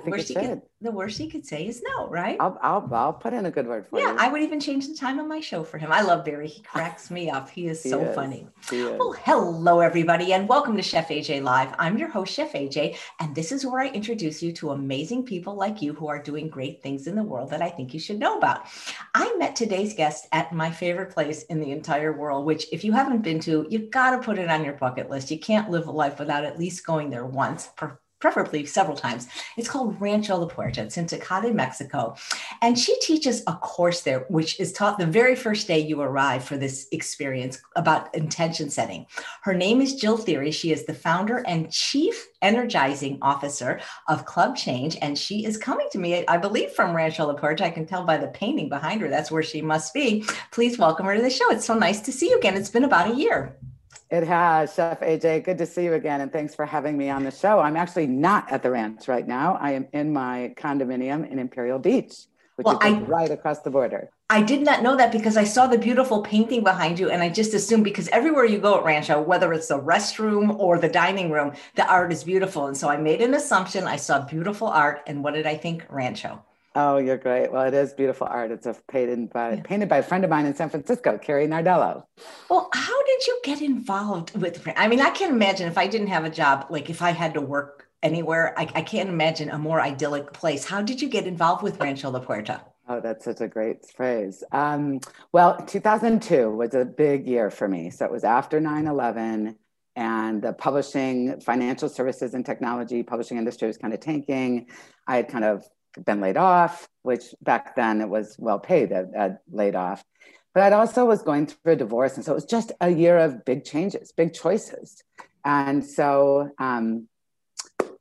think worst it he should. could, the worst he could say is no, right? I'll, I'll, I'll put in a good word for yeah, you. Yeah, I would even change the time of my show for him. I love Barry. He cracks me up. He is He so is. funny. Well, hello, everybody, and welcome to Chef AJ Live. I'm your host, Chef AJ, and this is where I introduce you to amazing people like you who are doing great things in the world that I think you should know about. I met today's guest at my favorite place in the entire world, which, if you haven't been to, you've got to put it on your bucket list. You can't live a life without at least going there once, per- preferably several times. It's called Rancho La Puerta. It's in Tecate, Mexico. And she teaches a course there, which is taught the very first day you arrive for this experience about intention setting. Her name is Jill Thiry. She is the founder and chief energizing officer of Club Change. And she is coming to me, I believe, from Rancho La Puerta. I can tell by the painting behind her. That's where she must be. Please welcome her to the show. It's so nice to see you again. It's been about a year. It has, Chef AJ. Good to see you again, and thanks for having me on the show. I'm actually not at the ranch right now. I am in my condominium in Imperial Beach, which Well, is I- right across the border. I did not know that because I saw the beautiful painting behind you, and I just assumed because everywhere you go at Rancho, whether it's the restroom or the dining room, the art is beautiful. And so I made an assumption. I saw beautiful art, and what did I think? Rancho. Oh, you're great. Well, it is beautiful art. It's a painted by Yeah. painted by a friend of mine in San Francisco, Carrie Nardello. Well, how did you get involved with? I mean, I can't imagine if I didn't have a job, like if I had to work anywhere, I, I can't imagine a more idyllic place. How did you get involved with Rancho La Puerta? Oh, that's such a great phrase. Um, well, 2002 was a big year for me. So it was after 9 11, and the publishing, financial services, and technology publishing industry was kind of tanking. I had kind of been laid off, which back then it was well paid, uh, laid off. But I'd also was going through a divorce. And so it was just a year of big changes, big choices. And so, um,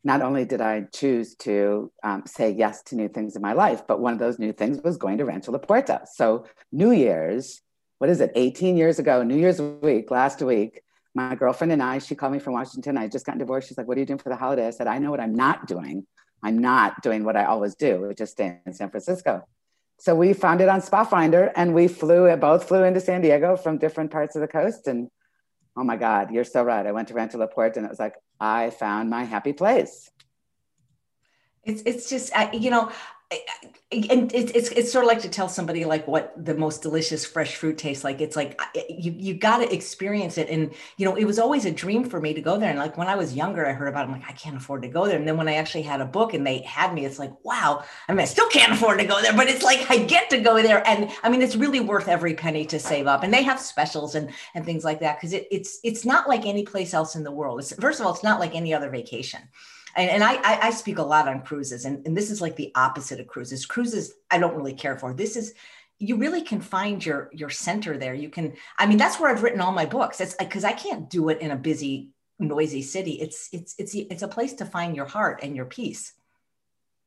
not only did I choose to um, say yes to new things in my life, but one of those new things was going to Rancho La Puerta. So, New Year's, what is it, 18 years ago, New Year's week, last week, my girlfriend and I, she called me from Washington. I just got divorced. She's like, What are you doing for the holiday? I said, I know what I'm not doing. I'm not doing what I always do, which is stay in San Francisco. So we found it on Spa Finder and we flew, both flew into San Diego from different parts of the coast. And oh my God, you're so right. I went to Rancho La Puerta and it was like, I found my happy place. It's it's just I, you know, and it's it's it's sort of like to tell somebody like what the most delicious fresh fruit tastes like. It's like you you got to experience it, and you know, it was always a dream for me to go there. And like when I was younger, I heard about. it, I'm like, I can't afford to go there. And then when I actually had a book and they had me, it's like, wow. I mean, I still can't afford to go there, but it's like I get to go there, and I mean, it's really worth every penny to save up. And they have specials and and things like that because it, it's it's not like any place else in the world. It's first of all, it's not like any other vacation and, and I, I I speak a lot on cruises and, and this is like the opposite of cruises. Cruises i don't really care for. This is you really can find your your center there. You can i mean that's where i've written all my books. It's because i can't do it in a busy noisy city. It's it's it's it's a place to find your heart and your peace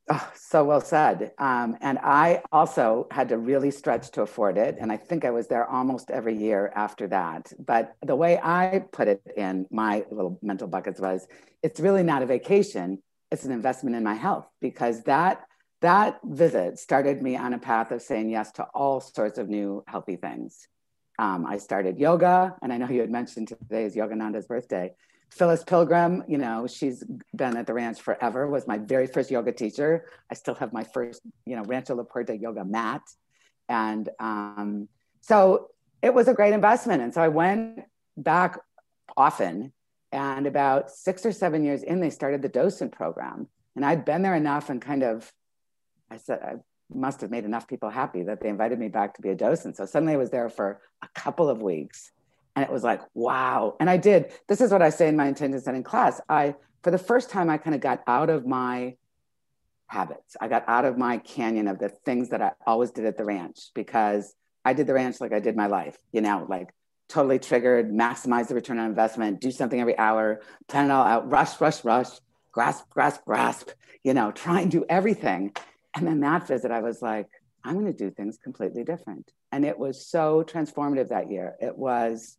Oh, so well said. Um, and I also had to really stretch to afford it. And I think I was there almost every year after that. But the way I put it in my little mental buckets was it's really not a vacation, it's an investment in my health because that that visit started me on a path of saying yes to all sorts of new healthy things. Um, I started yoga, and I know you had mentioned today is Yogananda's birthday. Phyllis Pilgrim, you know, she's been at the ranch forever, was my very first yoga teacher. I still have my first, you know, Rancho La Puerta yoga mat. And um, so it was a great investment. And so I went back often. And about six or seven years in, they started the docent program. And I'd been there enough and kind of, I said, I must have made enough people happy that they invited me back to be a docent. So suddenly I was there for a couple of weeks and it was like wow. And i did this is what i say in my intention setting class. I for the first time i kind of got out of my habits. I got out of my canyon of the things that i always did at the ranch because i did the ranch like i did my life you know like totally triggered maximize the return on investment do something every hour plan it all out rush rush rush grasp grasp grasp you know try and do everything. And then that visit i was like i'm going to do things completely different. And it was so transformative that year. It was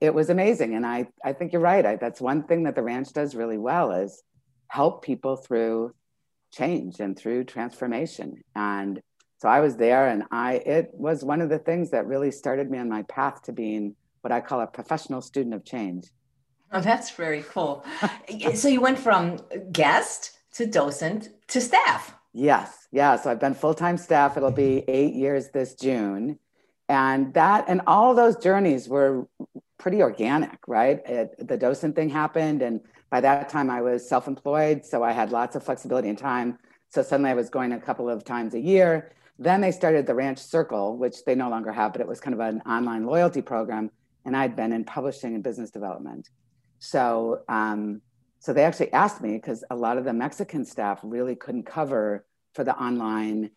it was amazing. And i i think you're right. I, that's one thing that the ranch does really well is help people through change and through transformation. And so i was there and i it was one of the things that really started me on my path to being what i call a professional student of change. Oh that's very cool. So you went from guest to docent to staff. Yes, yeah. So I've been full time staff. It'll be eight years this June, and that and all those journeys were pretty organic, right? It, the docent thing happened, and by that time I was self employed, so I had lots of flexibility and time. So suddenly I was going a couple of times a year. Then they started the Ranch Circle, which they no longer have, but it was kind of an online loyalty program. And I'd been in publishing and business development. So, um, so they actually asked me because a lot of the Mexican staff really couldn't cover for the online,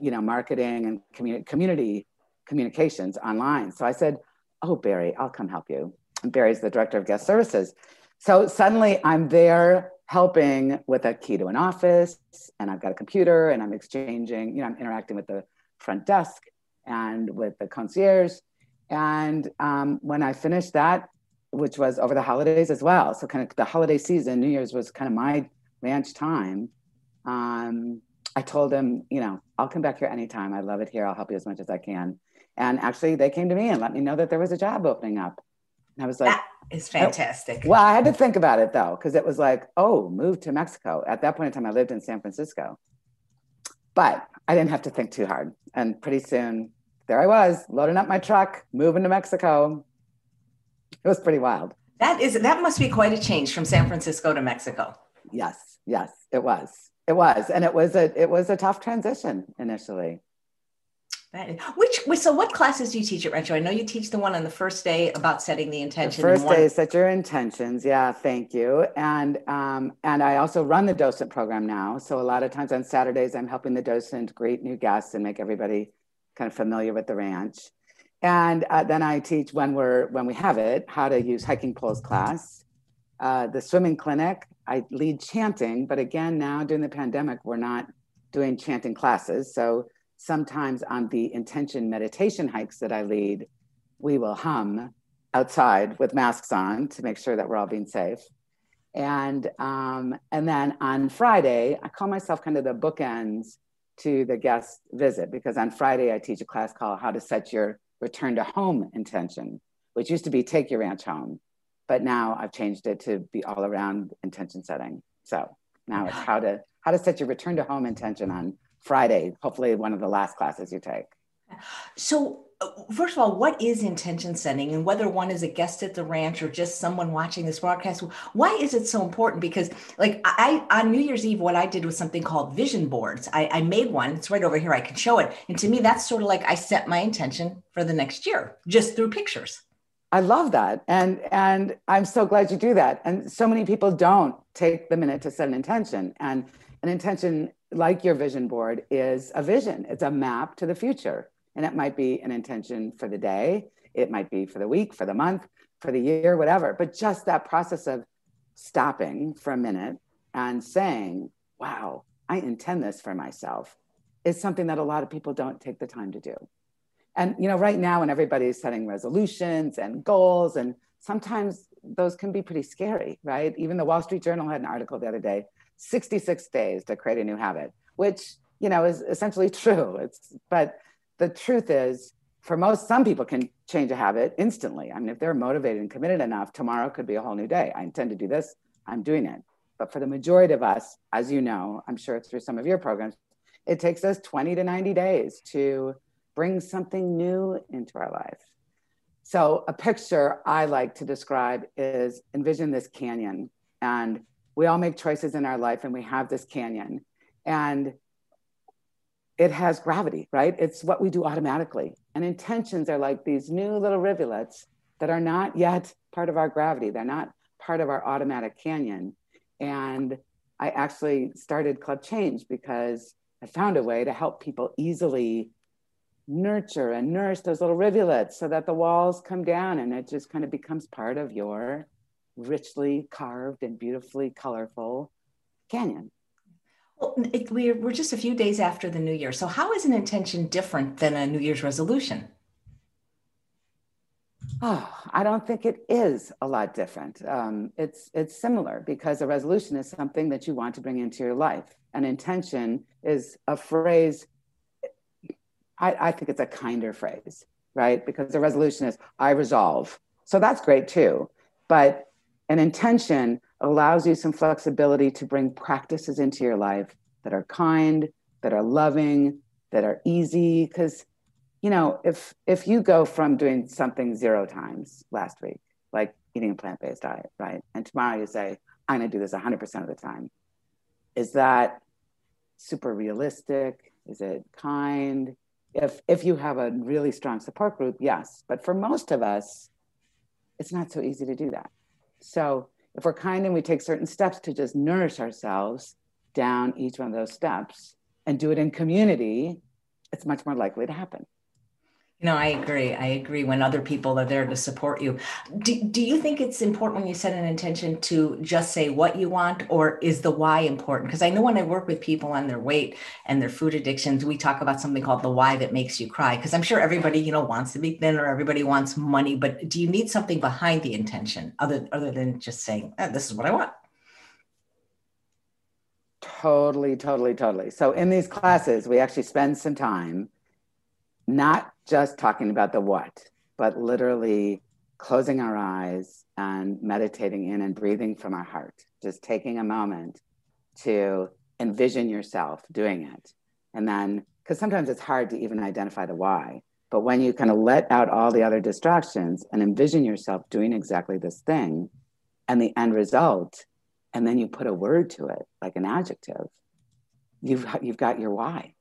you know, marketing and community communications online. So I said, "Oh, Barry, I'll come help you." And Barry's the director of guest services. So suddenly I'm there helping with a key to an office, and I've got a computer, and I'm exchanging. You know, I'm interacting with the front desk and with the concierge. And um, when I finished that, which was over the holidays as well. So kind of the holiday season, New Year's was kind of my ranch time. Um, I told him, you know, I'll come back here anytime. I love it here. I'll help you as much as I can. And actually, they came to me and let me know that there was a job opening up. And I was like, that is fantastic. well, I had to think about it though, because it was like, oh, move to Mexico. At that point in time, I lived in San Francisco. But I didn't have to think too hard. And pretty soon, there I was, loading up my truck, moving to Mexico. It was pretty wild. That is that must be quite a change from San Francisco to Mexico. Yes, yes, it was. It was, and it was a it was a tough transition initially. Which so what classes do you teach at Rancho? I know you teach the one on the first day about setting the intention. The first day set your intentions. Yeah, thank you. And um, and I also run the docent program now. So a lot of times on Saturdays, I'm helping the docent greet new guests and make everybody kind of familiar with the ranch. And uh, then I teach when we're when we have it how to use hiking poles class. Uh, the swimming clinic, I lead chanting, but again now during the pandemic, we're not doing chanting classes. So sometimes on the intention meditation hikes that I lead, we will hum outside with masks on to make sure that we're all being safe. And um, and then on Friday, I call myself kind of the bookends to the guest visit because on Friday I teach a class called How to Set Your Return to Home Intention, which used to be Take Your Ranch Home, but now I've changed it to be all around intention setting. So now it's how to how to set your return to home intention on Friday, hopefully one of the last classes you take. So, first of all, what is intention setting, and whether one is a guest at the ranch or just someone watching this broadcast, why is it so important? Because, like, I on New Year's Eve, what I did was something called vision boards. I, I made one. It's right over here. I can show it. And to me, that's sort of like I set my intention for the next year just through pictures. I love that. And and I'm so glad you do that. And so many people don't take the minute to set an intention. And an intention like your vision board is a vision. It's a map to the future. And it might be an intention for the day. It might be for the week for the month for the year whatever. But just that process of stopping for a minute and saying wow i intend this for myself is something that a lot of people don't take the time to do. And you know right now when everybody's setting resolutions and goals and sometimes those can be pretty scary right? Even the wall street journal had an article the other day 66 days to create a new habit, which, you know, is essentially true. It's, but the truth is, for most, some people can change a habit instantly. I mean, if they're motivated and committed enough, tomorrow could be a whole new day. I intend to do this, I'm doing it. But for the majority of us, as you know, I'm sure it's through some of your programs, it takes us 20 to 90 days to bring something new into our life. So, a picture I like to describe is envision this canyon and we all make choices in our life and we have this canyon. And it has gravity right? It's what we do automatically. And intentions are like these new little rivulets that are not yet part of our gravity. They're not part of our automatic canyon. And i actually started club change because i found a way to help people easily nurture and nourish those little rivulets so that the walls come down and it just kind of becomes part of your richly carved and beautifully colorful canyon. Well, it, we're, we're just a few days after the new year. So, how is an intention different than a New Year's resolution? Oh, I don't think it is a lot different. Um, it's it's similar because a resolution is something that you want to bring into your life. An intention is a phrase. I, I think it's a kinder phrase, right? Because a resolution is I resolve. So that's great too. But an intention allows you some flexibility to bring practices into your life that are kind, that are loving, that are easy. Because, you know, if if you go from doing something zero times last week, like eating a plant-based diet, right? And tomorrow you say, I'm gonna do this 100% of the time. Is that super realistic? Is it kind? If if you have a really strong support group, yes. But for most of us, it's not so easy to do that. So if we're kind and we take certain steps to just nourish ourselves down each one of those steps and do it in community, it's much more likely to happen. No, I agree. I agree when other people are there to support you. Do, do you think it's important when you set an intention to just say what you want, or is the why important? Because I know when I work with people on their weight and their food addictions, we talk about something called the why that makes you cry. Because I'm sure everybody, you know, wants to be thin or everybody wants money, but do you need something behind the intention other, other than just saying, eh, this is what I want? Totally, totally, totally. So in these classes, we actually spend some time not just talking about the what, but literally closing our eyes and meditating in and breathing from our heart, just taking a moment to envision yourself doing it. And then, because sometimes it's hard to even identify the why, but when you kind of let out all the other distractions and envision yourself doing exactly this thing and the end result, and then you put a word to it, like an adjective, you've, you've got your why.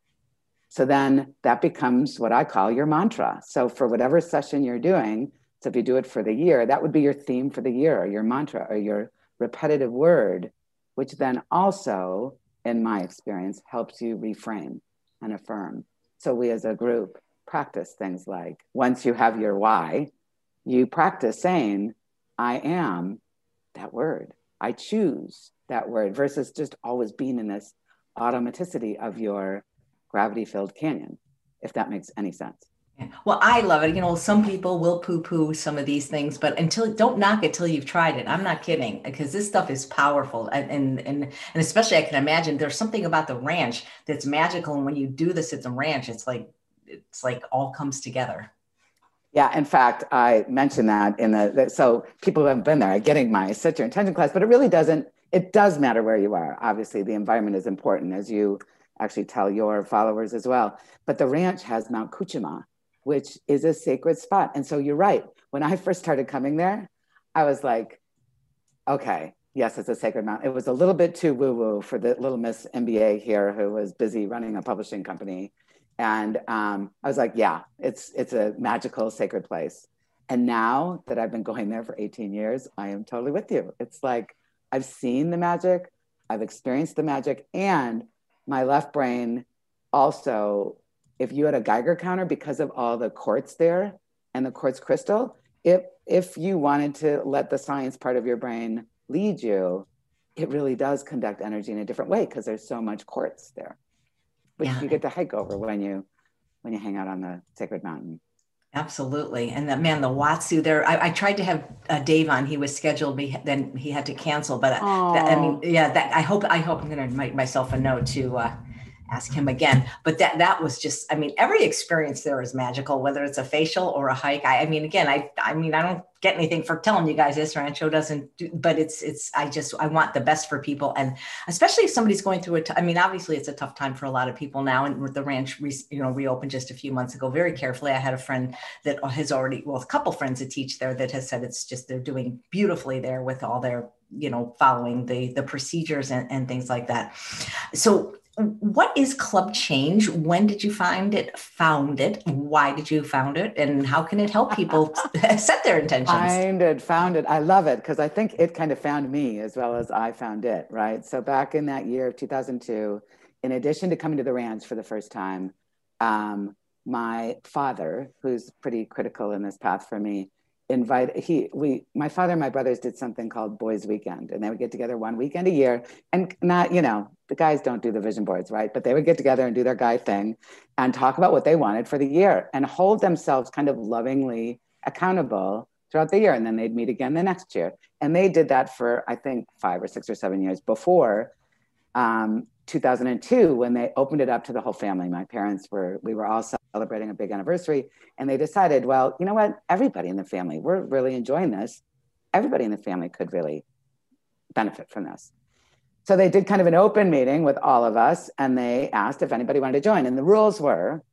So then that becomes what I call your mantra. So for whatever session you're doing, so if you do it for the year, that would be your theme for the year, or your mantra, or your repetitive word, which then also, in my experience, helps you reframe and affirm. So we as a group practice things like once you have your why, you practice saying, I am that word. I choose that word versus just always being in this automaticity of your gravity filled canyon, if that makes any sense. Well, I love it. You know, some people will poo poo some of these things, but until don't knock it till you've tried it. I'm not kidding because this stuff is powerful. And, and, and, and especially I can imagine there's something about the ranch that's magical. And when you do this at the ranch, it's like, it's like all comes together. Yeah, in fact, I mentioned that in the, the so people who haven't been there are getting my set your intention class, but it really doesn't. It does matter where you are. Obviously, the environment is important as you actually tell your followers as well. But the ranch has Mount Kuchumaa, which is a sacred spot. And so you're right. When I first started coming there, I was like, okay, yes, it's a sacred mountain. It was a little bit too woo woo for the little Miss MBA here who was busy running a publishing company. And um, I was like, yeah, it's it's a magical, sacred place. And now that I've been going there for 18 years, I am totally with you. It's like I've seen the magic, I've experienced the magic, and my left brain also, if you had a Geiger counter, because of all the quartz there and the quartz crystal, if if you wanted to let the science part of your brain lead you, it really does conduct energy in a different way because there's so much quartz there, which yeah. you get to hike over when you when you hang out on the sacred mountain. Absolutely. And that man, the Watsu there, I, I tried to have uh, Dave on, he was scheduled, but then he had to cancel. But uh, that, I mean, yeah, that I hope, I hope I'm going to make myself a note to, uh, ask him again. But that that was just, I mean, every experience there is magical, whether it's a facial or a hike. I, I mean, again, I I mean, I don't get anything for telling you guys this rancho doesn't do, but it's it's I just I want the best for people and especially if somebody's going through it. I mean, obviously it's a tough time for a lot of people now, and the ranch re, you know reopened just a few months ago. Very carefully, I had a friend that has already well, a couple friends that teach there that has said it's just they're doing beautifully there with all their you know following the the procedures and, and things like that. So what is club change? When did you find it found it? Why did you found it? And how can it help people set their intentions? Find it found it. I love it because i think it kind of found me as well as i found it right? So back in that year of 2002 in addition to coming to the ranch for the first time um, my father who's pretty critical in this path for me invite he we my father and my brothers did something called boys weekend and they would get together one weekend a year and not you know the guys don't do the vision boards right? But they would get together and do their guy thing and talk about what they wanted for the year and hold themselves kind of lovingly accountable throughout the year and then they'd meet again the next year. And they did that for i think five or six or seven years before um, 2002 when they opened it up to the whole family. My parents were, we were all celebrating a big anniversary, and they decided, well, you know what? Everybody in the family, we're really enjoying this. Everybody in the family could really benefit from this. So they did kind of an open meeting with all of us and they asked if anybody wanted to join. And the rules were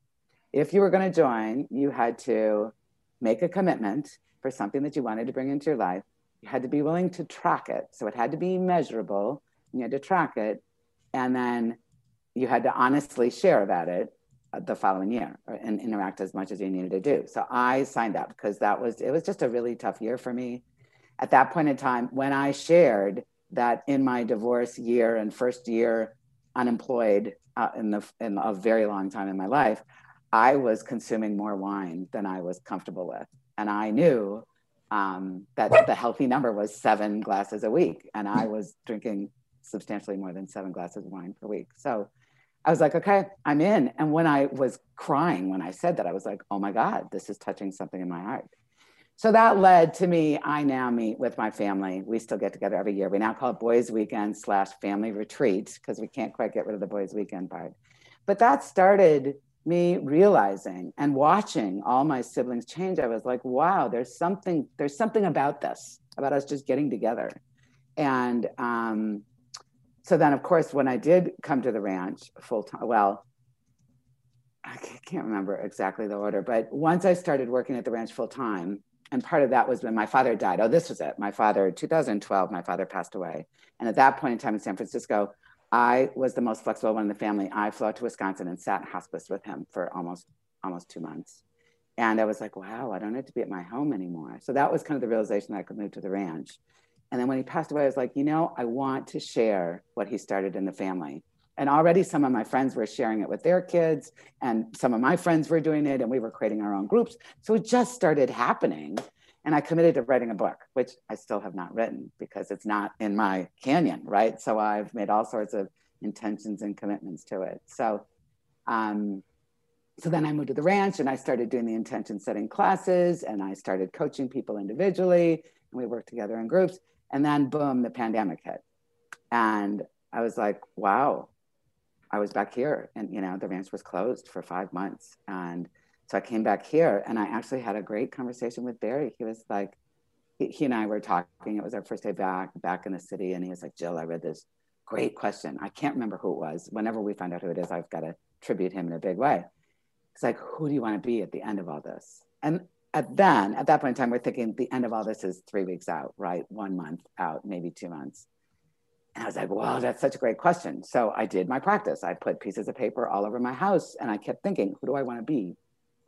if you were going to join, you had to make a commitment for something that you wanted to bring into your life. You had to be willing to track it. So it had to be measurable. You had to track it. And then you had to honestly share about it uh, the following year and interact as much as you needed to do. So I signed up because that was, it was just a really tough year for me. At that point in time, when I shared, that in my divorce year and first year unemployed uh, in the in a very long time in my life, I was consuming more wine than I was comfortable with, and I knew um, that the healthy number was seven glasses a week, and I was drinking substantially more than seven glasses of wine per week. So I was like, okay, I'm in. And when I was crying when I said that, I was like, oh my God, this is touching something in my heart. So that led to me i now meet with my family. We still get together every year. We now call it boys weekend slash family retreat because we can't quite get rid of the boys weekend part. But that started me realizing and watching all my siblings change. I was like wow there's something there's something about this about us just getting together. And um, so then of course when i did come to the ranch full time well i can't remember exactly the order but once i started working at the ranch full time and part of that was when my father died. Oh, this was it. My father, 2012, my father passed away. And at that point in time in San Francisco, I was the most flexible one in the family. I flew out to Wisconsin and sat in hospice with him for almost almost two months. And I was like, wow, I don't have to be at my home anymore. So that was kind of the realization that I could move to the ranch. And then when he passed away, I was like, you know, I want to share what he started in the family. And already some of my friends were sharing it with their kids, and some of my friends were doing it, and we were creating our own groups. So it just started happening. And I committed to writing a book, which I still have not written because it's not in my canyon, right? So I've made all sorts of intentions and commitments to it. So, um, so then I moved to the ranch and I started doing the intention setting classes and I started coaching people individually and we worked together in groups. And then boom, the pandemic hit. And I was like, wow, I was back here and, you know, the ranch was closed for five months. And so I came back here and I actually had a great conversation with Barry. He was like, he and I were talking. It was our first day back, back in the city. And he was like, Jill, I read this great question. I can't remember who it was. Whenever we find out who it is, I've got to tribute him in a big way. It's like, who do you want to be at the end of all this? And at then, at that point in time, we're thinking the end of all this is three weeks out, right? One month out, maybe two months. And I was like, wow, that's such a great question. So I did my practice. I put pieces of paper all over my house and I kept thinking, who do I want to be?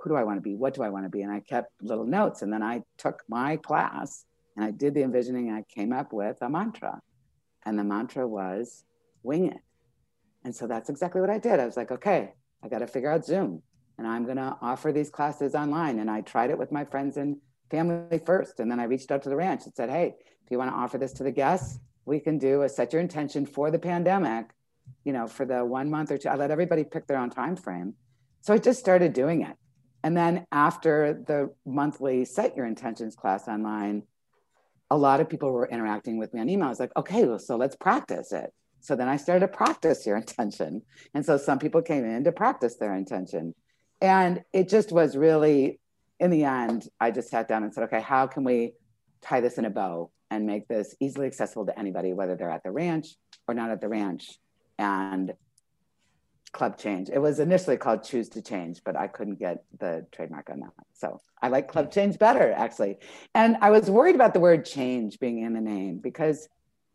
Who do I want to be? What do I want to be? And I kept little notes. And then I took my class and I did the envisioning. And I came up with a mantra. And the mantra was wing it. And so that's exactly what I did. I was like, okay, I got to figure out Zoom and I'm going to offer these classes online. And I tried it with my friends and family first. And then I reached out to the ranch and said, hey, if you want to offer this to the guests, we can do a set your intention for the pandemic, you know, for the one month or two. I let everybody pick their own time frame. So I just started doing it. And then after the monthly set your intentions class online, a lot of people were interacting with me on email. I was like, okay, well, so let's practice it. So then I started to practice your intention. And so some people came in to practice their intention. And it just was really, in the end, I just sat down and said, okay, how can we tie this in a bow and make this easily accessible to anybody, whether they're at the ranch or not at the ranch. And Club Change. It was initially called Choose to Change, but I couldn't get the trademark on that. So I like Club Change better, actually. And I was worried about the word change being in the name because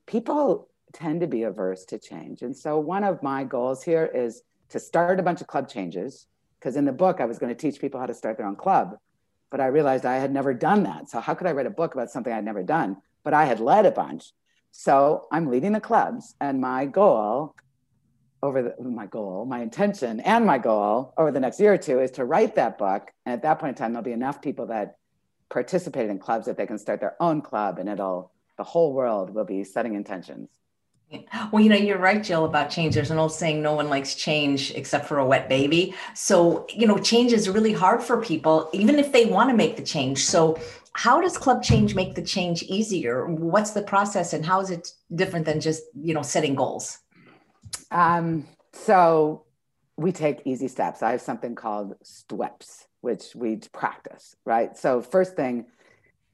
people tend to be averse to change. And so one of my goals here is to start a bunch of club changes. Because in the book, I was going to teach people how to start their own club, but I realized I had never done that. So how could I write a book about something I'd never done? but I had led a bunch. So I'm leading the clubs, and my goal over the, my goal, my intention, and my goal over the next year or two is to write that book. And at that point in time, there'll be enough people that participated in clubs that they can start their own club, and it'll the whole world will be setting intentions. Well, you know, you're right, Jill, about change. There's an old saying, no one likes change except for a wet baby. So, you know, change is really hard for people, even if they want to make the change. So, how does club change make the change easier what's the process and how is it different than just you know setting goals um, so we take easy steps i have something called steps which we practice right so first thing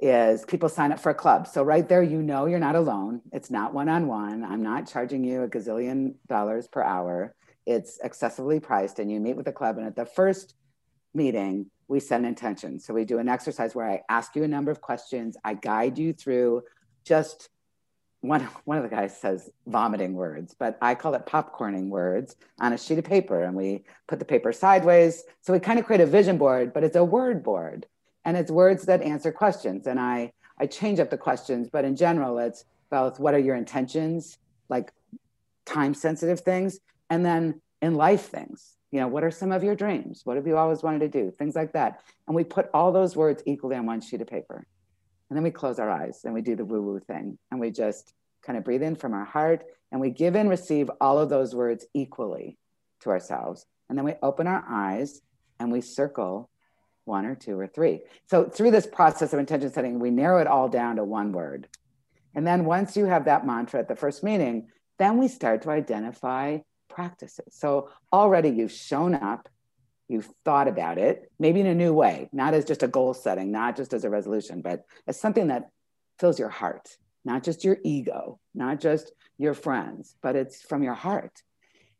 is people sign up for a club. So right there, you know you're not alone. It's not one on one. I'm not charging you a gazillion dollars per hour. It's excessively priced, and you meet with a club. And at the first meeting, we set an intention. So we do an exercise where I ask you a number of questions. I guide you through just one, one of the guys says vomiting words, but I call it popcorning words on a sheet of paper. And we put the paper sideways. So we kind of create a vision board, but it's a word board and it's words that answer questions. And I, I change up the questions, but in general, it's both what are your intentions, like time sensitive things, and then in life things. You know, what are some of your dreams? What have you always wanted to do? Things like that. And we put all those words equally on one sheet of paper. And then we close our eyes and we do the woo woo thing. And we just kind of breathe in from our heart and we give and receive all of those words equally to ourselves. And then we open our eyes and we circle one or two or three. So through this process of intention setting, we narrow it all down to one word. And then once you have that mantra at the first meeting, then we start to identify practices. So already you've shown up you've thought about it, maybe in a new way, not as just a goal setting, not just as a resolution, but as something that fills your heart, not just your ego, not just your friends, but it's from your heart.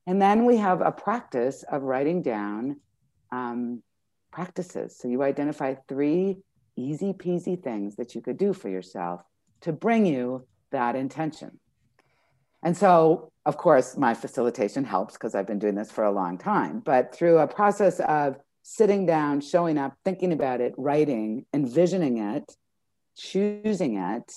And then we have a practice of writing down um, practices. So you identify three easy peasy things that you could do for yourself to bring you that intention. And so of course, my facilitation helps because I've been doing this for a long time, but through a process of sitting down, showing up, thinking about it, writing, envisioning it, choosing it,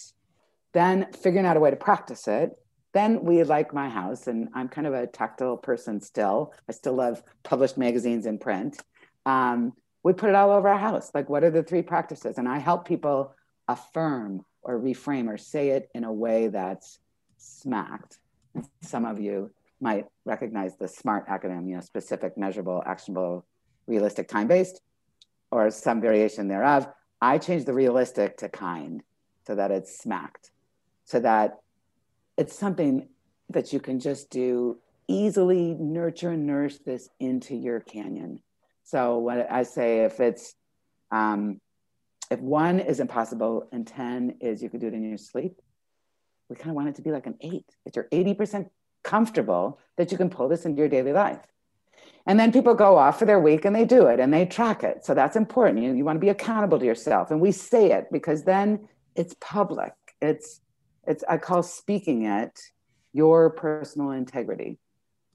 then figuring out a way to practice it. Then we like my house, and I'm kind of a tactile person still. I still love published magazines in print. Um, we put it all over our house. Like, what are the three practices? And I help people affirm or reframe or say it in a way that's smacked some of you might recognize the SMART acronym, you know, specific, measurable, actionable, realistic, time-based, or some variation thereof. I change the realistic to kind so that it's smacked, so that it's something that you can just do easily nurture and nourish this into your canyon. So when I say if it's um, if one is impossible and 10 is you could do it in your sleep, we kind of want it to be like an eight, that you're 80% comfortable that you can pull this into your daily life. And then people go off for their week and they do it and they track it. So that's important. You, you want to be accountable to yourself. And we say it because then it's public. It's, it's, I call speaking it your personal integrity.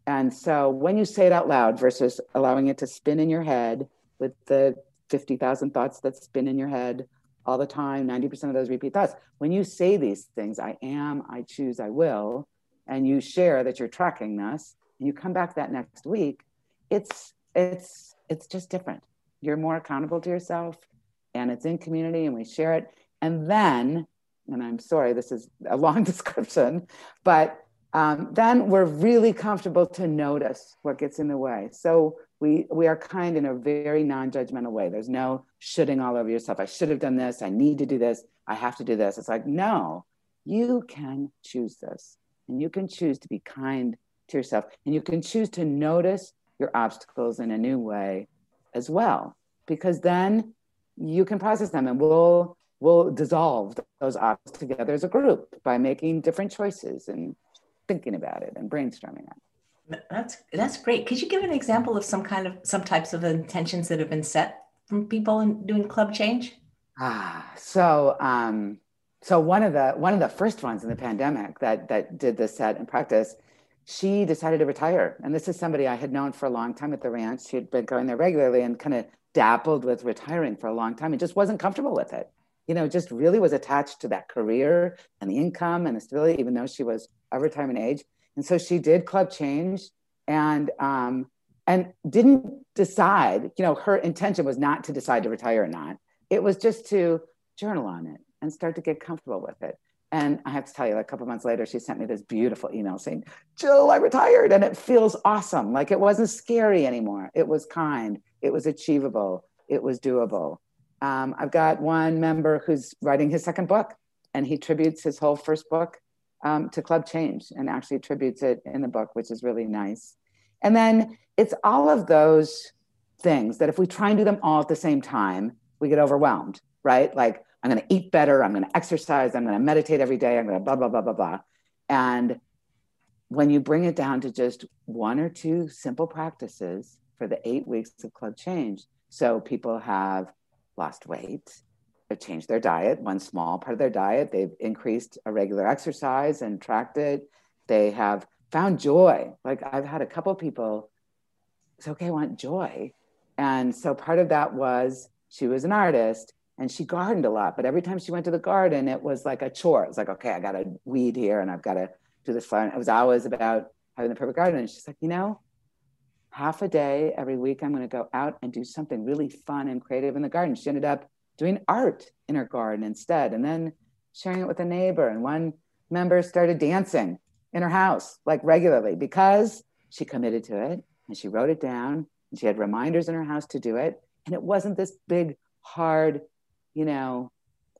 And so when you say it out loud versus allowing it to spin in your head with the 50,000 thoughts that spin in your head all the time 90% of those repeat thoughts when you say these things i am i choose i will and you share that you're tracking this and you come back that next week it's it's it's just different. You're more accountable to yourself and it's in community and we share it. And then and i'm sorry this is a long description but um, then we're really comfortable to notice what gets in the way. So we we are kind in a very non-judgmental way. There's no shooting all over yourself. I should have done this. I need to do this. I have to do this. It's like no you can choose this. And you can choose to be kind to yourself. And you can choose to notice your obstacles in a new way as well because then you can process them and we'll we'll dissolve those obstacles together as a group by making different choices and thinking about it and brainstorming it that's that's great. Could you give an example of some kind of some types of intentions that have been set from people in doing club change? Ah, so um, so one of the one of the first ones in the pandemic that that did this set in practice, she decided to retire. And this is somebody I had known for a long time at the ranch. She had been going there regularly and kind of dappled with retiring for a long time and just wasn't comfortable with it. You know, just really was attached to that career and the income and the stability, even though she was of retirement age and so she did club change and um, and didn't decide, you know, her intention was not to decide to retire or not. It was just to journal on it and start to get comfortable with it. And I have to tell you, a couple months later, she sent me this beautiful email saying, Jill, I retired. And it feels awesome. Like it wasn't scary anymore. It was kind, it was achievable, it was doable. Um, I've got one member who's writing his second book, and he tributes his whole first book um, to Club Change and actually attributes it in the book, which is really nice. And then it's all of those things that if we try and do them all at the same time, we get overwhelmed, right? Like I'm going to eat better. I'm going to exercise. I'm going to meditate every day. I'm going to blah, blah, blah, blah, blah. And when you bring it down to just one or two simple practices for the eight weeks of Club Change, so people have lost weight, they've changed their diet, one small part of their diet, they've increased a regular exercise and tracked it, they have found joy. Like I've had a couple people, it's okay, I want joy. And so part of that was she was an artist and she gardened a lot. But every time she went to the garden, it was like a chore. It was like, okay, I got to weed here and I've got to do this flower. It was always about having the perfect garden. And she's like, you know, half a day every week, I'm going to go out and do something really fun and creative in the garden. She ended up doing art in her garden instead, and then sharing it with a neighbor. And one member started dancing in her house like regularly because she committed to it and she wrote it down and she had reminders in her house to do it. And it wasn't this big, hard, you know,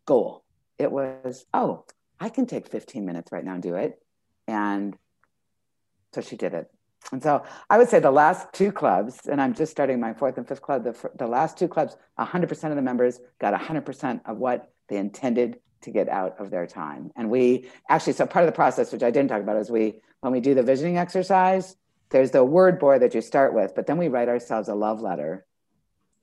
goal. It was, oh, I can take 15 minutes right now and do it. And so she did it. And so I would say the last two clubs, and I'm just starting my fourth and fifth club, the, the last two clubs, 100% of the members got 100% of what they intended to get out of their time. And we actually, so part of the process, which I didn't talk about, is we, when we do the visioning exercise, there's the word board that you start with, but then we write ourselves a love letter,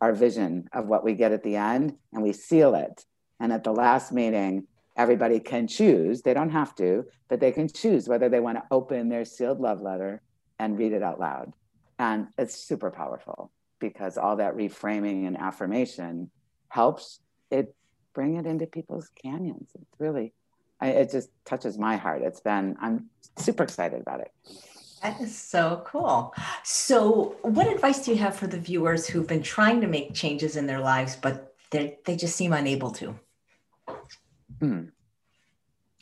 our vision of what we get at the end, and we seal it. And at the last meeting, everybody can choose, they don't have to, but they can choose whether they want to open their sealed love letter and read it out loud. And it's super powerful because all that reframing and affirmation helps it bring it into people's canyons. It's really, I, it just touches my heart. It's been, I'm super excited about it. That is so cool. So, what advice do you have for the viewers who've been trying to make changes in their lives, but they they just seem unable to? Hmm.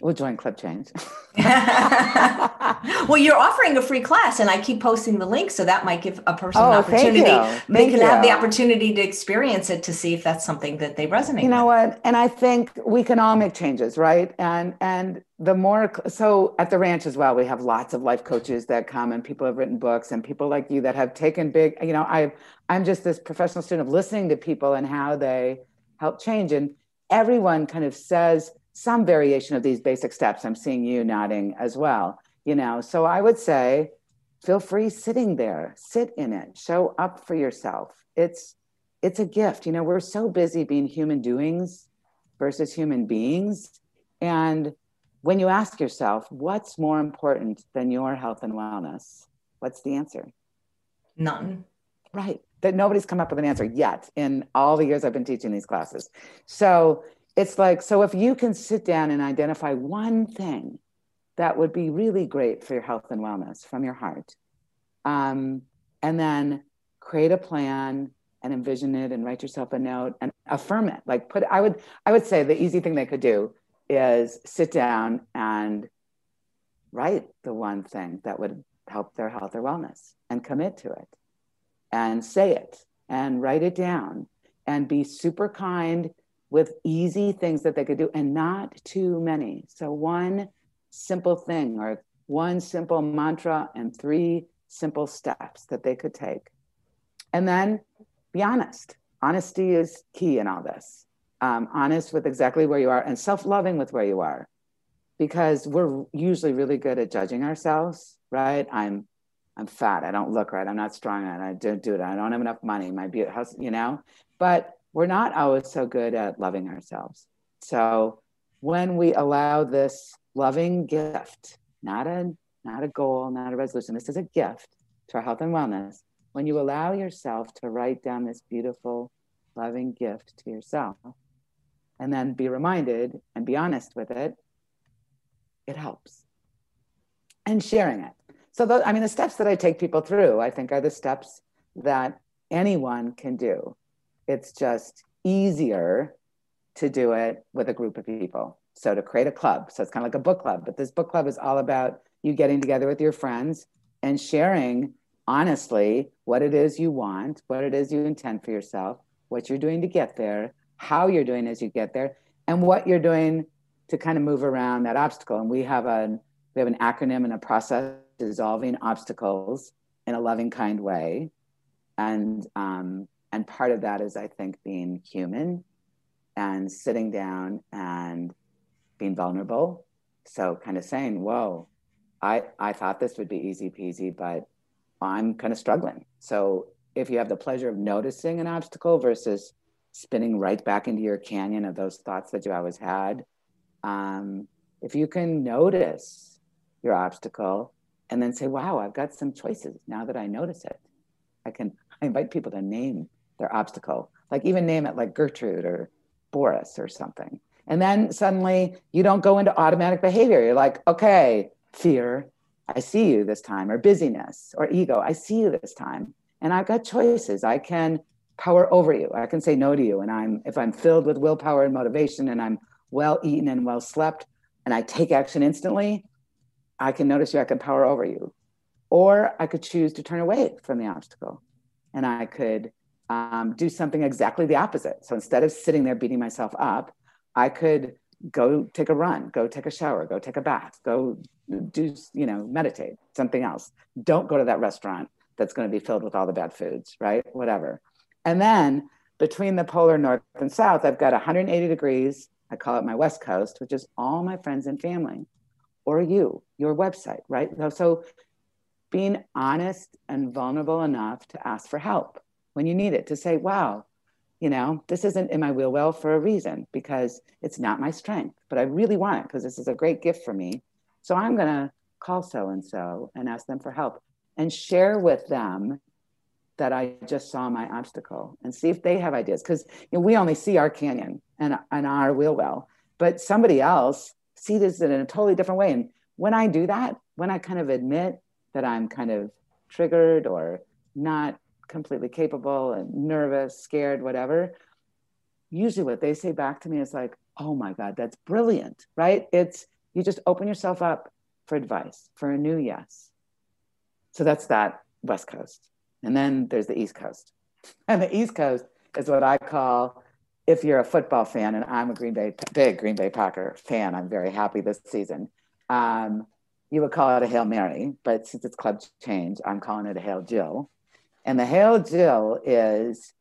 We'll join Club Change. well, you're offering a free class, and I keep posting the link, so that might give a person oh, an opportunity. Thank they can you. have the opportunity to experience it to see if that's something that they resonate. You know with. what? And I think we can all make changes, right? And and the more so at the ranch as well, we have lots of life coaches that come, and people have written books, and people like you that have taken big. You know, I I'm just this professional student of listening to people and how they help change, and everyone kind of says some variation of these basic steps. I'm seeing you nodding as well. You know, so I would say feel free sitting there, sit in it, show up for yourself. It's it's a gift. You know, we're so busy being human doings versus human beings. And when you ask yourself, what's more important than your health and wellness? What's the answer? None. Right. That nobody's come up with an answer yet in all the years I've been teaching these classes. So it's like, so if you can sit down and identify one thing that would be really great for your health and wellness from your heart, um, and then create a plan and envision it and write yourself a note and affirm it. Like put, I would, I would say the easy thing they could do is sit down and write the one thing that would help their health or wellness and commit to it and say it and write it down and be super kind with easy things that they could do and not too many. So, one simple thing or one simple mantra and three simple steps that they could take. And then be honest. Honesty is key in all this. Um, honest with exactly where you are and self loving with where you are. Because we're usually really good at judging ourselves, right? I'm I'm fat. I don't look right. I'm not strong. I don't do it. I don't have enough money. My beauty, you know. But we're not always so good at loving ourselves. So when we allow this loving gift, not a not a goal, not a resolution, this is a gift to our health and wellness. When you allow yourself to write down this beautiful, loving gift to yourself, and then be reminded and be honest with it, it helps. And sharing it. So, the, I mean, the steps that I take people through, I think, are the steps that anyone can do. It's just easier to do it with a group of people. So to create a club. So it's kind of like a book club, but this book club is all about you getting together with your friends and sharing honestly what it is you want, what it is you intend for yourself, what you're doing to get there, how you're doing as you get there, and what you're doing to kind of move around that obstacle. And we have a we have an acronym and a process dissolving obstacles in a loving, kind way. And um, and part of that is i think being human and sitting down and being vulnerable. So kind of saying, whoa, I, I thought this would be easy peasy, but I'm kind of struggling. So if you have the pleasure of noticing an obstacle versus spinning right back into your canyon of those thoughts that you always had, um, if you can notice your obstacle and then say, wow, I've got some choices now that I notice it. I can I invite people to name their obstacle, like even name it like Gertrude or Boris or something. And then suddenly you don't go into automatic behavior. You're like, okay, fear, I see you this time, or busyness, or ego, I see you this time. And I've got choices. I can power over you. I can say no to you. And I'm if I'm filled with willpower and motivation and I'm well eaten and well slept and I take action instantly, I can notice you, I can power over you. Or I could choose to turn away from the obstacle and I could um, do something exactly the opposite. So instead of sitting there beating myself up, I could go take a run, go take a shower, go take a bath, go do, you know, meditate, something else. Don't go to that restaurant that's going to be filled with all the bad foods, right? Whatever. And then between the polar north and south, I've got 180 degrees. I call it my West Coast, which is all my friends and family, or you, your website, right? So being honest and vulnerable enough to ask for help when you need it, to say, wow, you know, this isn't in my wheel well for a reason because it's not my strength, but I really want it because this is a great gift for me. So I'm going to call so and so and ask them for help and share with them that I just saw my obstacle and see if they have ideas. Because you know, we only see our canyon and, and our wheel well, but somebody else sees this in a totally different way. And when I do that, when I kind of admit that I'm kind of triggered or not completely capable and nervous, scared, whatever, usually what they say back to me is like, oh my God, that's brilliant, right? It's you just open yourself up for advice, for a new yes. So that's that West Coast. And then there's the East Coast. And the East Coast is what I call if you're a football fan, and I'm a Green Bay, big Green Bay Packer fan, I'm very happy this season. Um, you would call it a Hail Mary, but since it's club change, I'm calling it a Hail Jill. And the Hail Jill is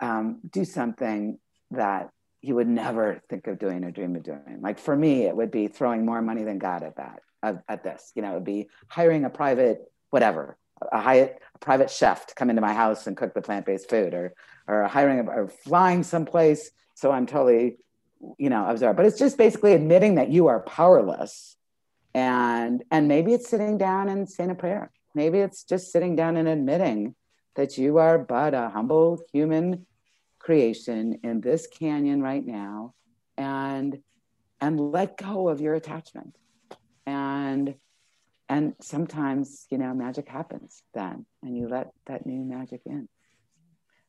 um, do something that you would never think of doing or dream of doing. Like for me, it would be throwing more money than God at that, at, at this. You know, it would be hiring a private, whatever, a, high, a private chef to come into my house and cook the plant-based food, or or hiring or flying someplace. So I'm totally, you know, absorbed. But it's just basically admitting that you are powerless and and maybe it's sitting down and saying a prayer maybe it's just sitting down and admitting that you are but a humble human creation in this canyon right now and and let go of your attachment. And and sometimes you know magic happens then and you let that new magic in.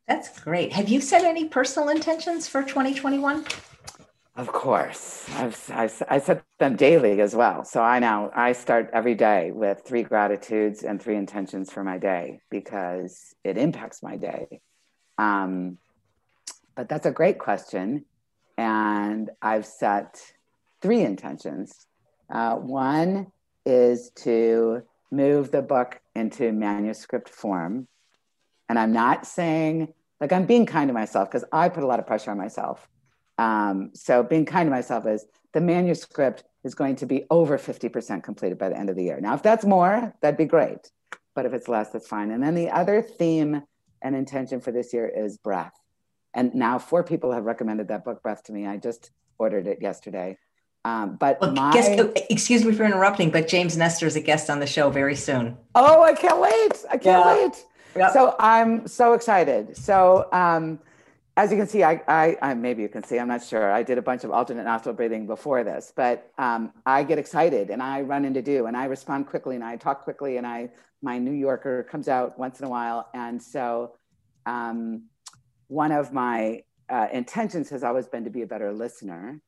That's great. Have you set any personal intentions for 2021 of course, I've, I, I set them daily as well. So I now I start every day with three gratitudes and three intentions for my day because it impacts my day. Um, but that's a great question, and I've set three intentions. Uh, one is to move the book into manuscript form, and I'm not saying like I'm being kind to myself because I put a lot of pressure on myself um, so being kind to myself is the manuscript is going to be over 50% completed by the end of the year. Now, if that's more, that'd be great. But if it's less, that's fine. And then the other theme and intention for this year is breath. And now four people have recommended that book, Breath, to me. I just ordered it yesterday. Um, but well, my... guess, excuse me for interrupting, but James Nestor is a guest on the show very soon. Oh, I can't wait. I can't yeah. wait. Yep. So I'm so excited. So um, as you can see, I, I, I, maybe you can see, I'm not sure. I did a bunch of alternate nostril breathing before this, but um, I get excited and I run into do and I respond quickly and I talk quickly and I my New Yorker comes out once in a while. And so um, one of my uh, intentions has always been to be a better listener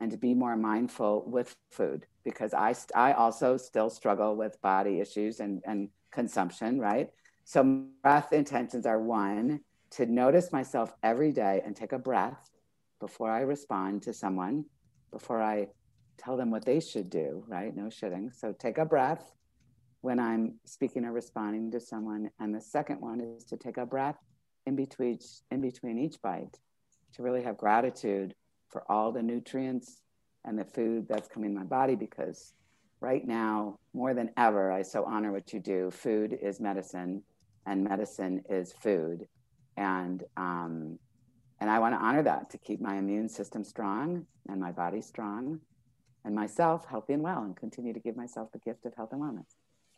and to be more mindful with food because I, I also still struggle with body issues and, and consumption, right? So breath intentions are one to notice myself every day and take a breath before I respond to someone, before I tell them what they should do, right? No shitting. So take a breath when I'm speaking or responding to someone. And the second one is to take a breath in between in between each bite to really have gratitude for all the nutrients and the food that's coming in my body because right now, more than ever, I so honor what you do. Food is medicine, and medicine is food. And um, and I want to honor that to keep my immune system strong and my body strong and myself healthy and well and continue to give myself the gift of health and wellness.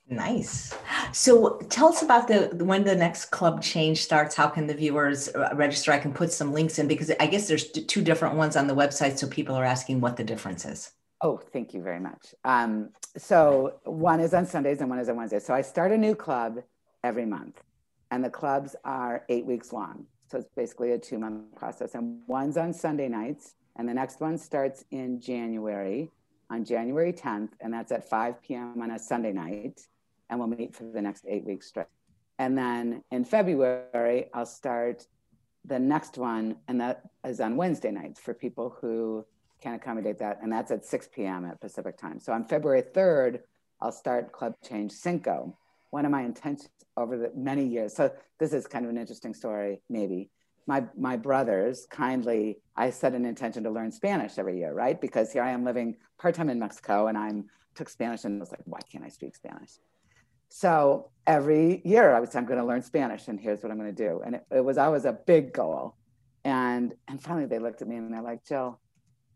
Nice. So tell us about the when the next club change starts. How can the viewers uh, register? I can put some links in because I guess there's two different ones on the website. So people are asking what the difference is. Oh, thank you very much. Um, so one is on Sundays and one is on Wednesdays. So I start a new club every month, and the clubs are eight weeks long. So it's basically a two month process. And one's on Sunday nights, and the next one starts in January on January 10th, and that's at 5 p.m. on a Sunday night. And we'll meet for the next eight weeks straight. And then in February, I'll start the next one, and that is on Wednesday nights for people who can accommodate that. And that's at 6 p.m. at Pacific time. So on February 3rd, I'll start Club Change Cinco. One of my intentions over the many years. So this is kind of an interesting story, maybe. My, my brothers kindly, I set an intention to learn Spanish every year, right? Because here I am living part-time in Mexico and I'm took Spanish and was like, why can't I speak Spanish? So every year I was, I'm going to learn Spanish and here's what I'm going to do. And it, it was always a big goal. And, and finally they looked at me and they're like, Jill,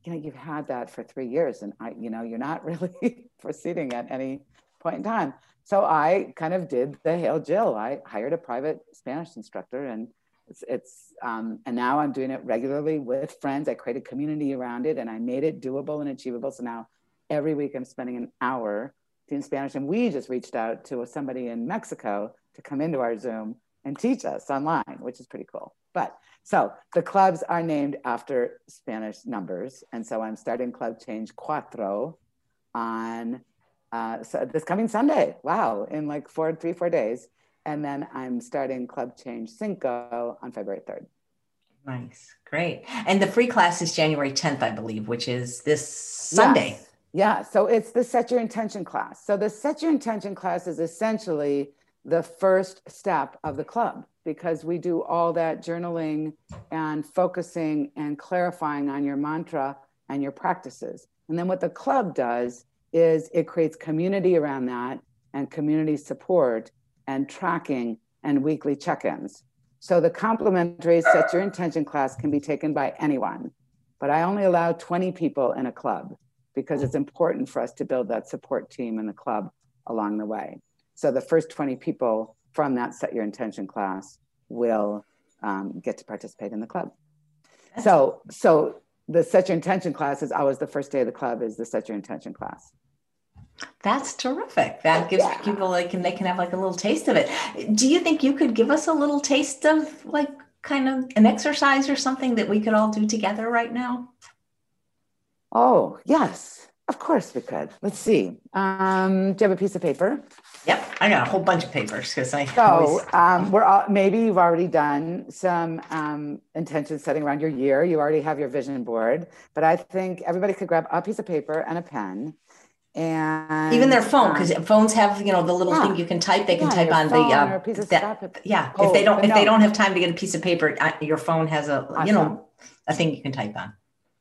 you know, you've had that for three years and I, you know, you're not really proceeding at any point in time. So I kind of did the Hail Jill. I hired a private Spanish instructor and it's, it's um, and now I'm doing it regularly with friends. I created community around it and I made it doable and achievable. So now every week I'm spending an hour doing Spanish. And we just reached out to somebody in Mexico to come into our Zoom and teach us online, which is pretty cool. But so the clubs are named after Spanish numbers. And so I'm starting Club Change Cuatro on uh, so this coming Sunday. Wow, in like four, three, four days. And then I'm starting Club Change Cinco on February 3rd. Nice, great. And the free class is January 10th, I believe, which is this Sunday. Yes. Yeah, so it's the Set Your Intention class. So the Set Your Intention class is essentially the first step of the club because we do all that journaling and focusing and clarifying on your mantra and your practices. And then what the club does is it creates community around that and community support and tracking and weekly check ins. So the complimentary set your intention class can be taken by anyone, but I only allow 20 people in a club because it's important for us to build that support team in the club along the way. So the first 20 people from that set your intention class will um, get to participate in the club. So, so the set your intention class is always the first day of the club is the set your intention class. That's terrific. That gives yeah. people like and they can have like a little taste of it. Do you think you could give us a little taste of like kind of an exercise or something that we could all do together right now? Oh, yes. Of course we could. Let's see. Um, do you have a piece of paper? Yep, I got a whole bunch of papers because I. So always... um, we're all, maybe you've already done some um, intention setting around your year. You already have your vision board, but I think everybody could grab a piece of paper and a pen, and even their phone because um, phones have you know the little yeah, thing you can type. They can yeah, type on the uh, that, yeah. Oh, if they don't if they don't have time to get a piece of paper, uh, your phone has a awesome. you know a thing you can type on.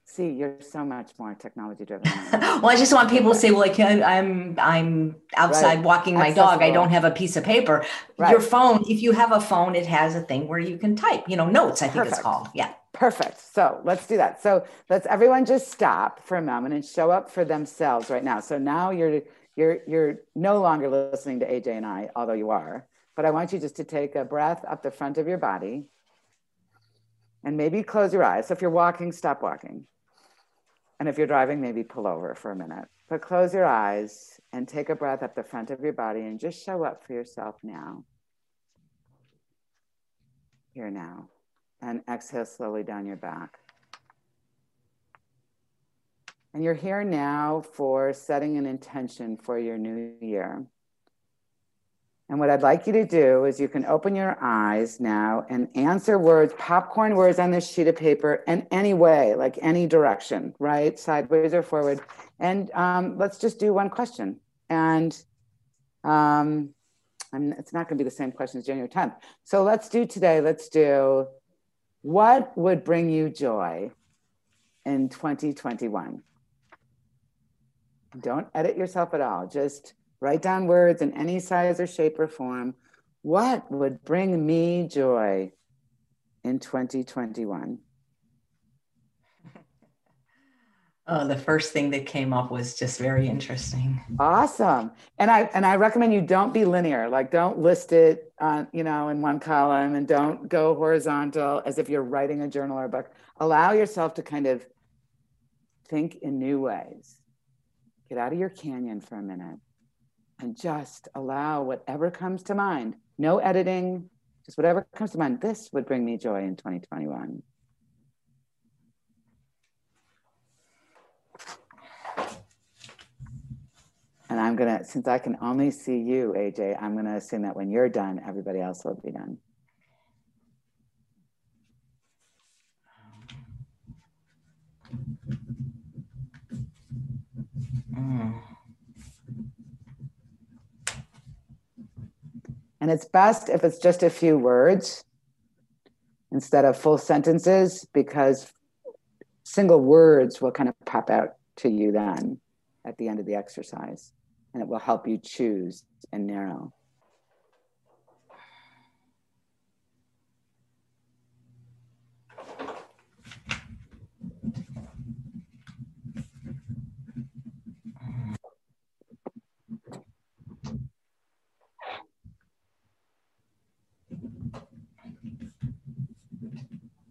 See, you're so much more technology driven. well, I just want people to say, well, like I'm I'm outside right. walking my Accessible. dog. I don't have a piece of paper. Right. Your phone, if you have a phone, it has a thing where you can type. You know, notes. I think Perfect. it's called. Yeah. Perfect. So let's do that. So let's everyone just stop for a moment and show up for themselves right now. So now you're you're you're no longer listening to AJ and I, although you are. But I want you just to take a breath up the front of your body and maybe close your eyes. So if you're walking, stop walking. And if you're driving, maybe pull over for a minute. But close your eyes and take a breath up the front of your body and just show up for yourself now. Here now. And exhale slowly down your back. And you're here now for setting an intention for your new year. And what I'd like you to do is you can open your eyes now and answer words, popcorn words on this sheet of paper in any way, like any direction, right? Sideways or forward. And um, let's just do one question. And um, I'm, it's not going to be the same question as January 10th. So let's do today, let's do What would bring you joy in 2021? Don't edit yourself at all. Just write down words in any size or shape or form. What would bring me joy in 2021? Oh, the first thing that came up was just very interesting. Awesome. And I and I recommend you don't be linear. Like don't list it on, you know, in one column and don't go horizontal as if you're writing a journal or a book. Allow yourself to kind of think in new ways. Get out of your canyon for a minute and just allow whatever comes to mind. No editing, just whatever comes to mind. This would bring me joy in 2021. And I'm gonna, since I can only see you, AJ, I'm gonna assume that when you're done, everybody else will be done. Mm. And it's best if it's just a few words instead of full sentences because single words will kind of pop out to you then at the end of the exercise and it will help you choose and narrow.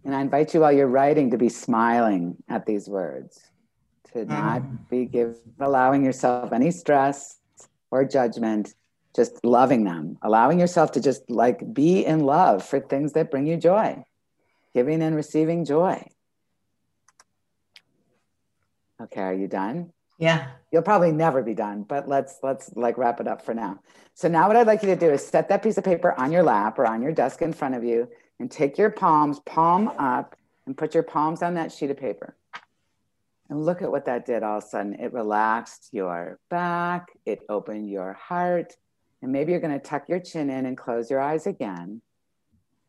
And I invite you while you're writing to be smiling at these words to not mm. be give, allowing yourself any stress or judgment, just loving them, allowing yourself to just like be in love for things that bring you joy, giving and receiving joy. Okay, are you done? Yeah. You'll probably never be done, but let's let's like wrap it up for now. So now what I'd like you to do is set that piece of paper on your lap or on your desk in front of you and take your palms palm up and put your palms on that sheet of paper. And look at what that did all of a sudden. It relaxed your back, it opened your heart. And maybe you're going to tuck your chin in and close your eyes again.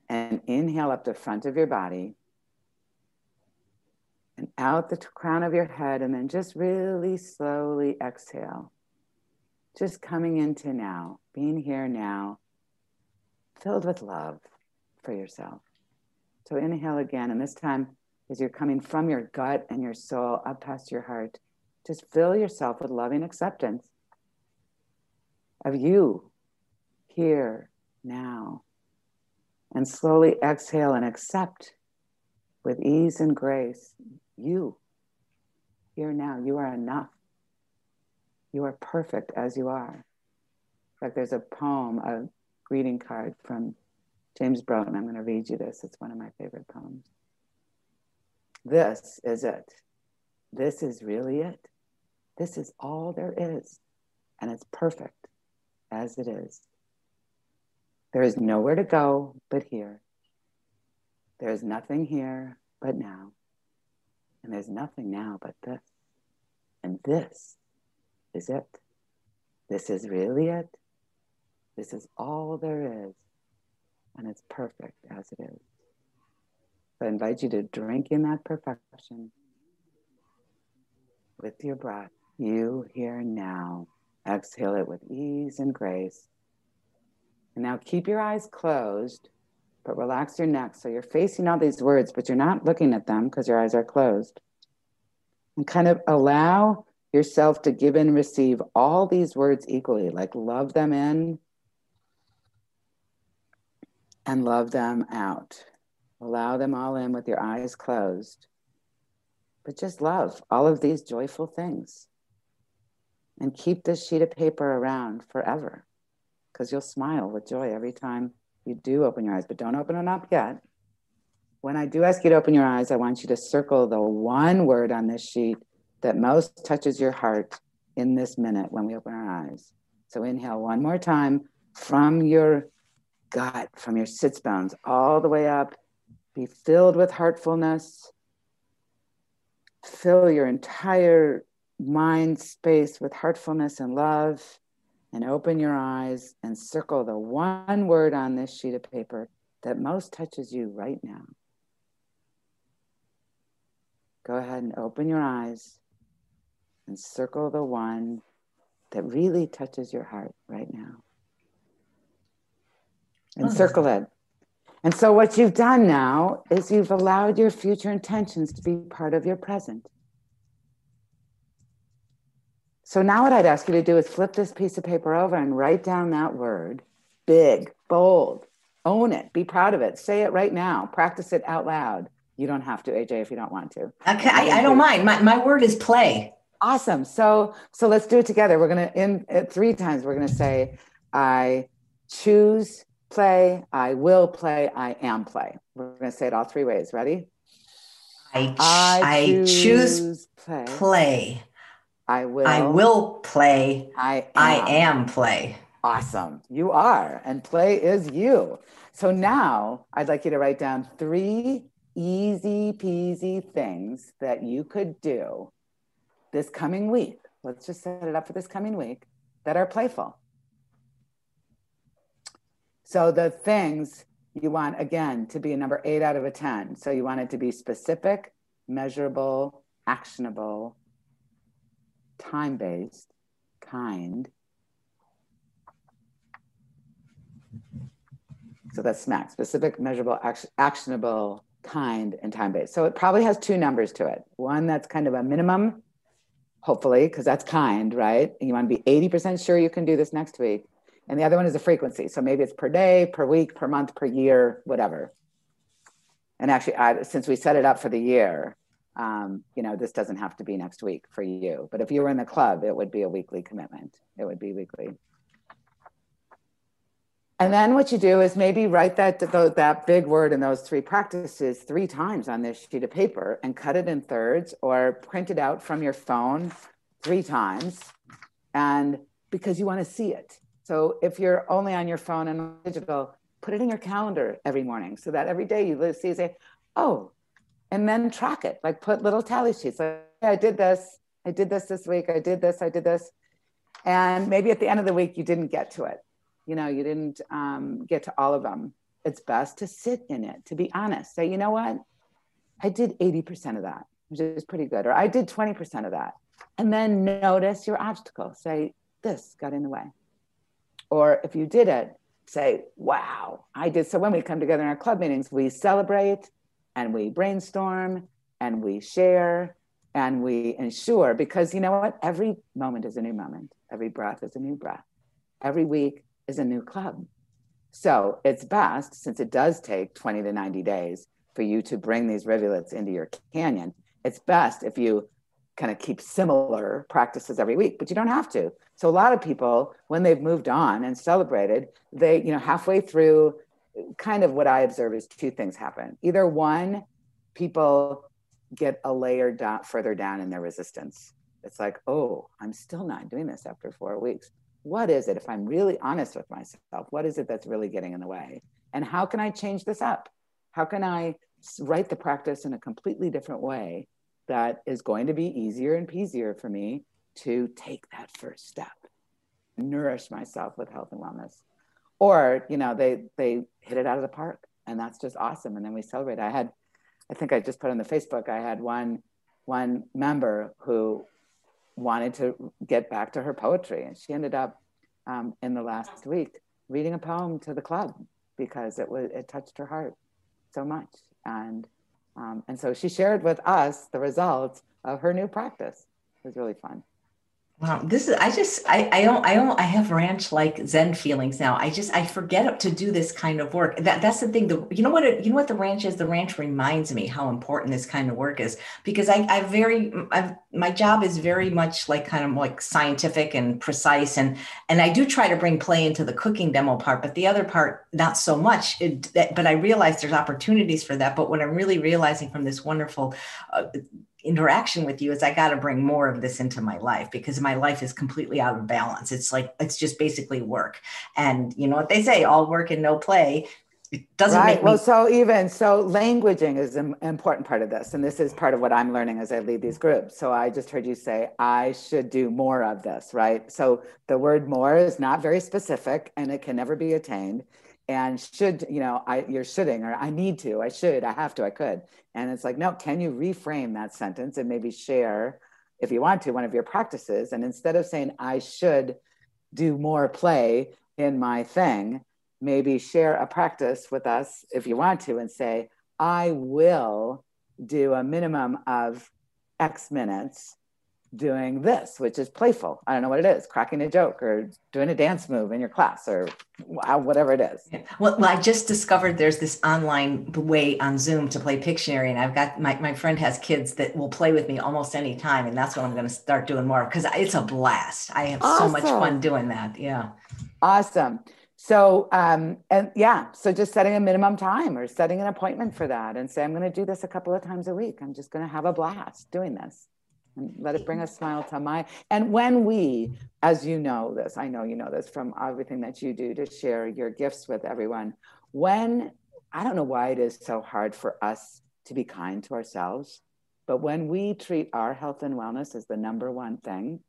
And inhale up the front of your body and out the crown of your head. And then just really slowly exhale. Just coming into now, being here now, filled with love for yourself. So inhale again. And this time, as you're coming from your gut and your soul up past your heart, just fill yourself with loving acceptance of you here now. And slowly exhale and accept with ease and grace you here now. You are enough. You are perfect as you are. Like there's a poem, a greeting card from James Broughton. I'm going to read you this. It's one of my favorite poems. This is it. This is really it. This is all there is. And it's perfect as it is. There is nowhere to go but here. There is nothing here but now. And there's nothing now but this. And this is it. This is really it. This is all there is. And it's perfect as it is. I invite you to drink in that perfection with your breath. You here now. Exhale it with ease and grace. And now keep your eyes closed, but relax your neck. So you're facing all these words, but you're not looking at them because your eyes are closed. And kind of allow yourself to give and receive all these words equally, like love them in and love them out. Allow them all in with your eyes closed. But just love all of these joyful things. And keep this sheet of paper around forever because you'll smile with joy every time you do open your eyes. But don't open them up yet. When I do ask you to open your eyes, I want you to circle the one word on this sheet that most touches your heart in this minute when we open our eyes. So inhale one more time from your gut, from your sits bones, all the way up be filled with heartfulness. Fill your entire mind space with heartfulness and love. And open your eyes and circle the one word on this sheet of paper that most touches you right now. go ahead and open your eyes and circle the one that really touches your heart right now. And oh. circle it. And so, what you've done now is you've allowed your future intentions to be part of your present. So, now what I'd ask you to do is flip this piece of paper over and write down that word big, bold, own it, be proud of it, say it right now, practice it out loud. You don't have to, AJ, if you don't want to. Okay, I, I don't mind. My, my word is play. Awesome. So so let's do it together. We're gonna in uh, three times. We're gonna say, I choose play. I will play. I am play. We're gonna say it all three ways. Ready? I, ch- I, choose, choose play. play. I will. I will play. I am. I am play. Awesome. You are, and play is you. So now I'd like you to write down three easy peasy things that you could do this coming week. Let's just set it up for this coming week that are playful. So the things you want, again, to be a number eight out of a 10. So you want it to be specific, measurable, actionable, time based, kind. So that's SMAC, specific, measurable, act- actionable, kind, and time based. So it probably has two numbers to it. One that's kind of a minimum, hopefully, because that's kind, right? And you want to be 80% sure you can do this next week. And the other one is the frequency. So maybe it's per day, per week, per month, per year, whatever. And actually, I, since we set it up for the year, um, you know, this doesn't have to be next week for you. But if you were in the club, it would be a weekly commitment. It would be weekly. And then what you do is maybe write that that big word in those three practices three times on this sheet of paper and cut it in thirds or print it out from your phone three times and because you want to see it. So if you're only on your phone and digital, put it in your calendar every morning so that every day you see say, oh, and then track it. Like put little tally sheets. Like I did this, I did this this week, I did this, I did this. And maybe at the end of the week you didn't get to it. You know you didn't um, get to all of them. It's best to sit in it to be honest. Say you know what? I did 80% of that which is pretty good. Or i did 20% of that. And then notice your obstacle. Say this got in the way or if you did it say wow i did. So when we come together in our club meetings we celebrate and we brainstorm and we share and we ensure because you know what? Every moment is a new moment. Every breath is a new breath. Every week is a new club. So it's best, since it does take 20 to 90 days for you to bring these rivulets into your canyon, it's best if you kind of keep similar practices every week, but you don't have to. So a lot of people, when they've moved on and celebrated, they, you know, halfway through, kind of what I observe is two things happen. Either one, people get a layer down further down in their resistance. It's like, oh, I'm still not doing this after four weeks what is it, if I'm really honest with myself, what is it that's really getting in the way? And how can I change this up? How can I write the practice in a completely different way that is going to be easier and peasier for me to take that first step, nourish myself with health and wellness? Or, you know, they they hit it out of the park and that's just awesome. And then we celebrate. I had, I think I just put on the Facebook, I had one one member who wanted to get back to her poetry. And she ended up um, in the last week reading a poem to the club because it was it touched her heart so much. And um, and so she shared with us the results of her new practice. It was really fun. Wow, this is I just I I don't I don't I have ranch like Zen feelings now. I just I forget to do this kind of work. That that's the thing. The you know what it, you know what the ranch is. The ranch reminds me how important this kind of work is because I I very I've, my job is very much like kind of like scientific and precise and and I do try to bring play into the cooking demo part, but the other part not so much. It, but I realize there's opportunities for that. But what I'm really realizing from this wonderful. Uh, interaction with you is I got to bring more of this into my life because my life is completely out of balance. It's like it's just basically work. And you know what they say, all work and no play. It doesn't right. Me- well, so even so, languaging is an important part of this, and this is part of what I'm learning as I lead these groups. So I just heard you say I should do more of this, right? So the word "more" is not very specific, and it can never be attained. And should you know i you're shoulding or i need to i should i have to i could. And it's like no can you reframe that sentence and maybe share if you want to one of your practices? And instead of saying i should do more play in my thing maybe share a practice with us if you want to and say i will do a minimum of x minutes doing this, which is playful. I don't know what it is, cracking a joke or doing a dance move in your class or whatever it is. Yeah. Well, I just discovered there's this online way on Zoom to play Pictionary. And I've got my, my friend has kids that will play with me almost any time. And that's what I'm going to start doing more because it's a blast. I have awesome. so much fun doing that. Yeah. Awesome. So, um, and yeah, so just setting a minimum time or setting an appointment for that and say, I'm going to do this a couple of times a week. I'm just going to have a blast doing this and let it bring a smile to my and when we as you know this i know you know this from everything that you do to share your gifts with everyone when i don't know why it is so hard for us to be kind to ourselves but when we treat our health and wellness as the number one thing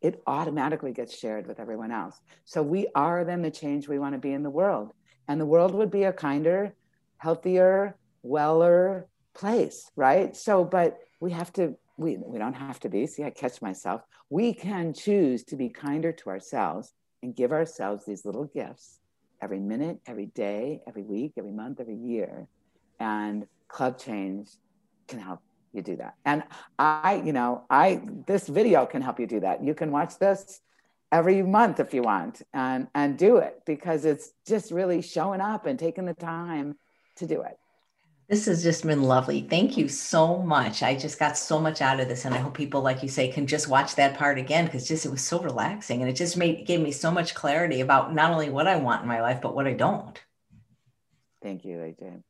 it automatically gets shared with everyone else. So we are then the change we want to be in the world and the world would be a kinder healthier weller place right? So but we have to we, we don't have to be. See, I catch myself. We can choose to be kinder to ourselves and give ourselves these little gifts every minute, every day, every week, every month, every year. And Club Change can help you do that. And I, you know, I, this video can help you do that. You can watch this every month if you want and, and do it because it's just really showing up and taking the time to do it. This has just been lovely. Thank you so much. I just got so much out of this, and I hope people, like you say, can just watch that part again because just it was so relaxing, and it just made gave me so much clarity about not only what I want in my life but what I don't. Thank you, AJ.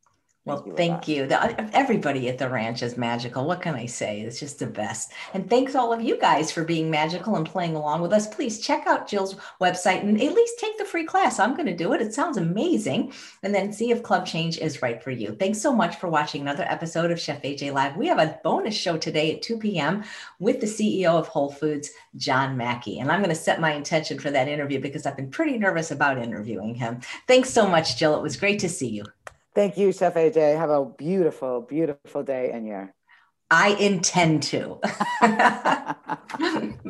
Well, thank you. The, everybody at the ranch is magical. What can I say? It's just the best. And thanks all of you guys for being magical and playing along with us. Please check out Jill's website and at least take the free class. I'm going to do it. It sounds amazing. And then see if Club Change is right for you. Thanks so much for watching another episode of Chef AJ Live. We have a bonus show today at 2 p.m. with the CEO of Whole Foods, John Mackey. And I'm going to set my intention for that interview because I've been pretty nervous about interviewing him. Thanks so much, Jill. It was great to see you. Thank you, Chef AJ. Have a beautiful, beautiful day and year. I intend to.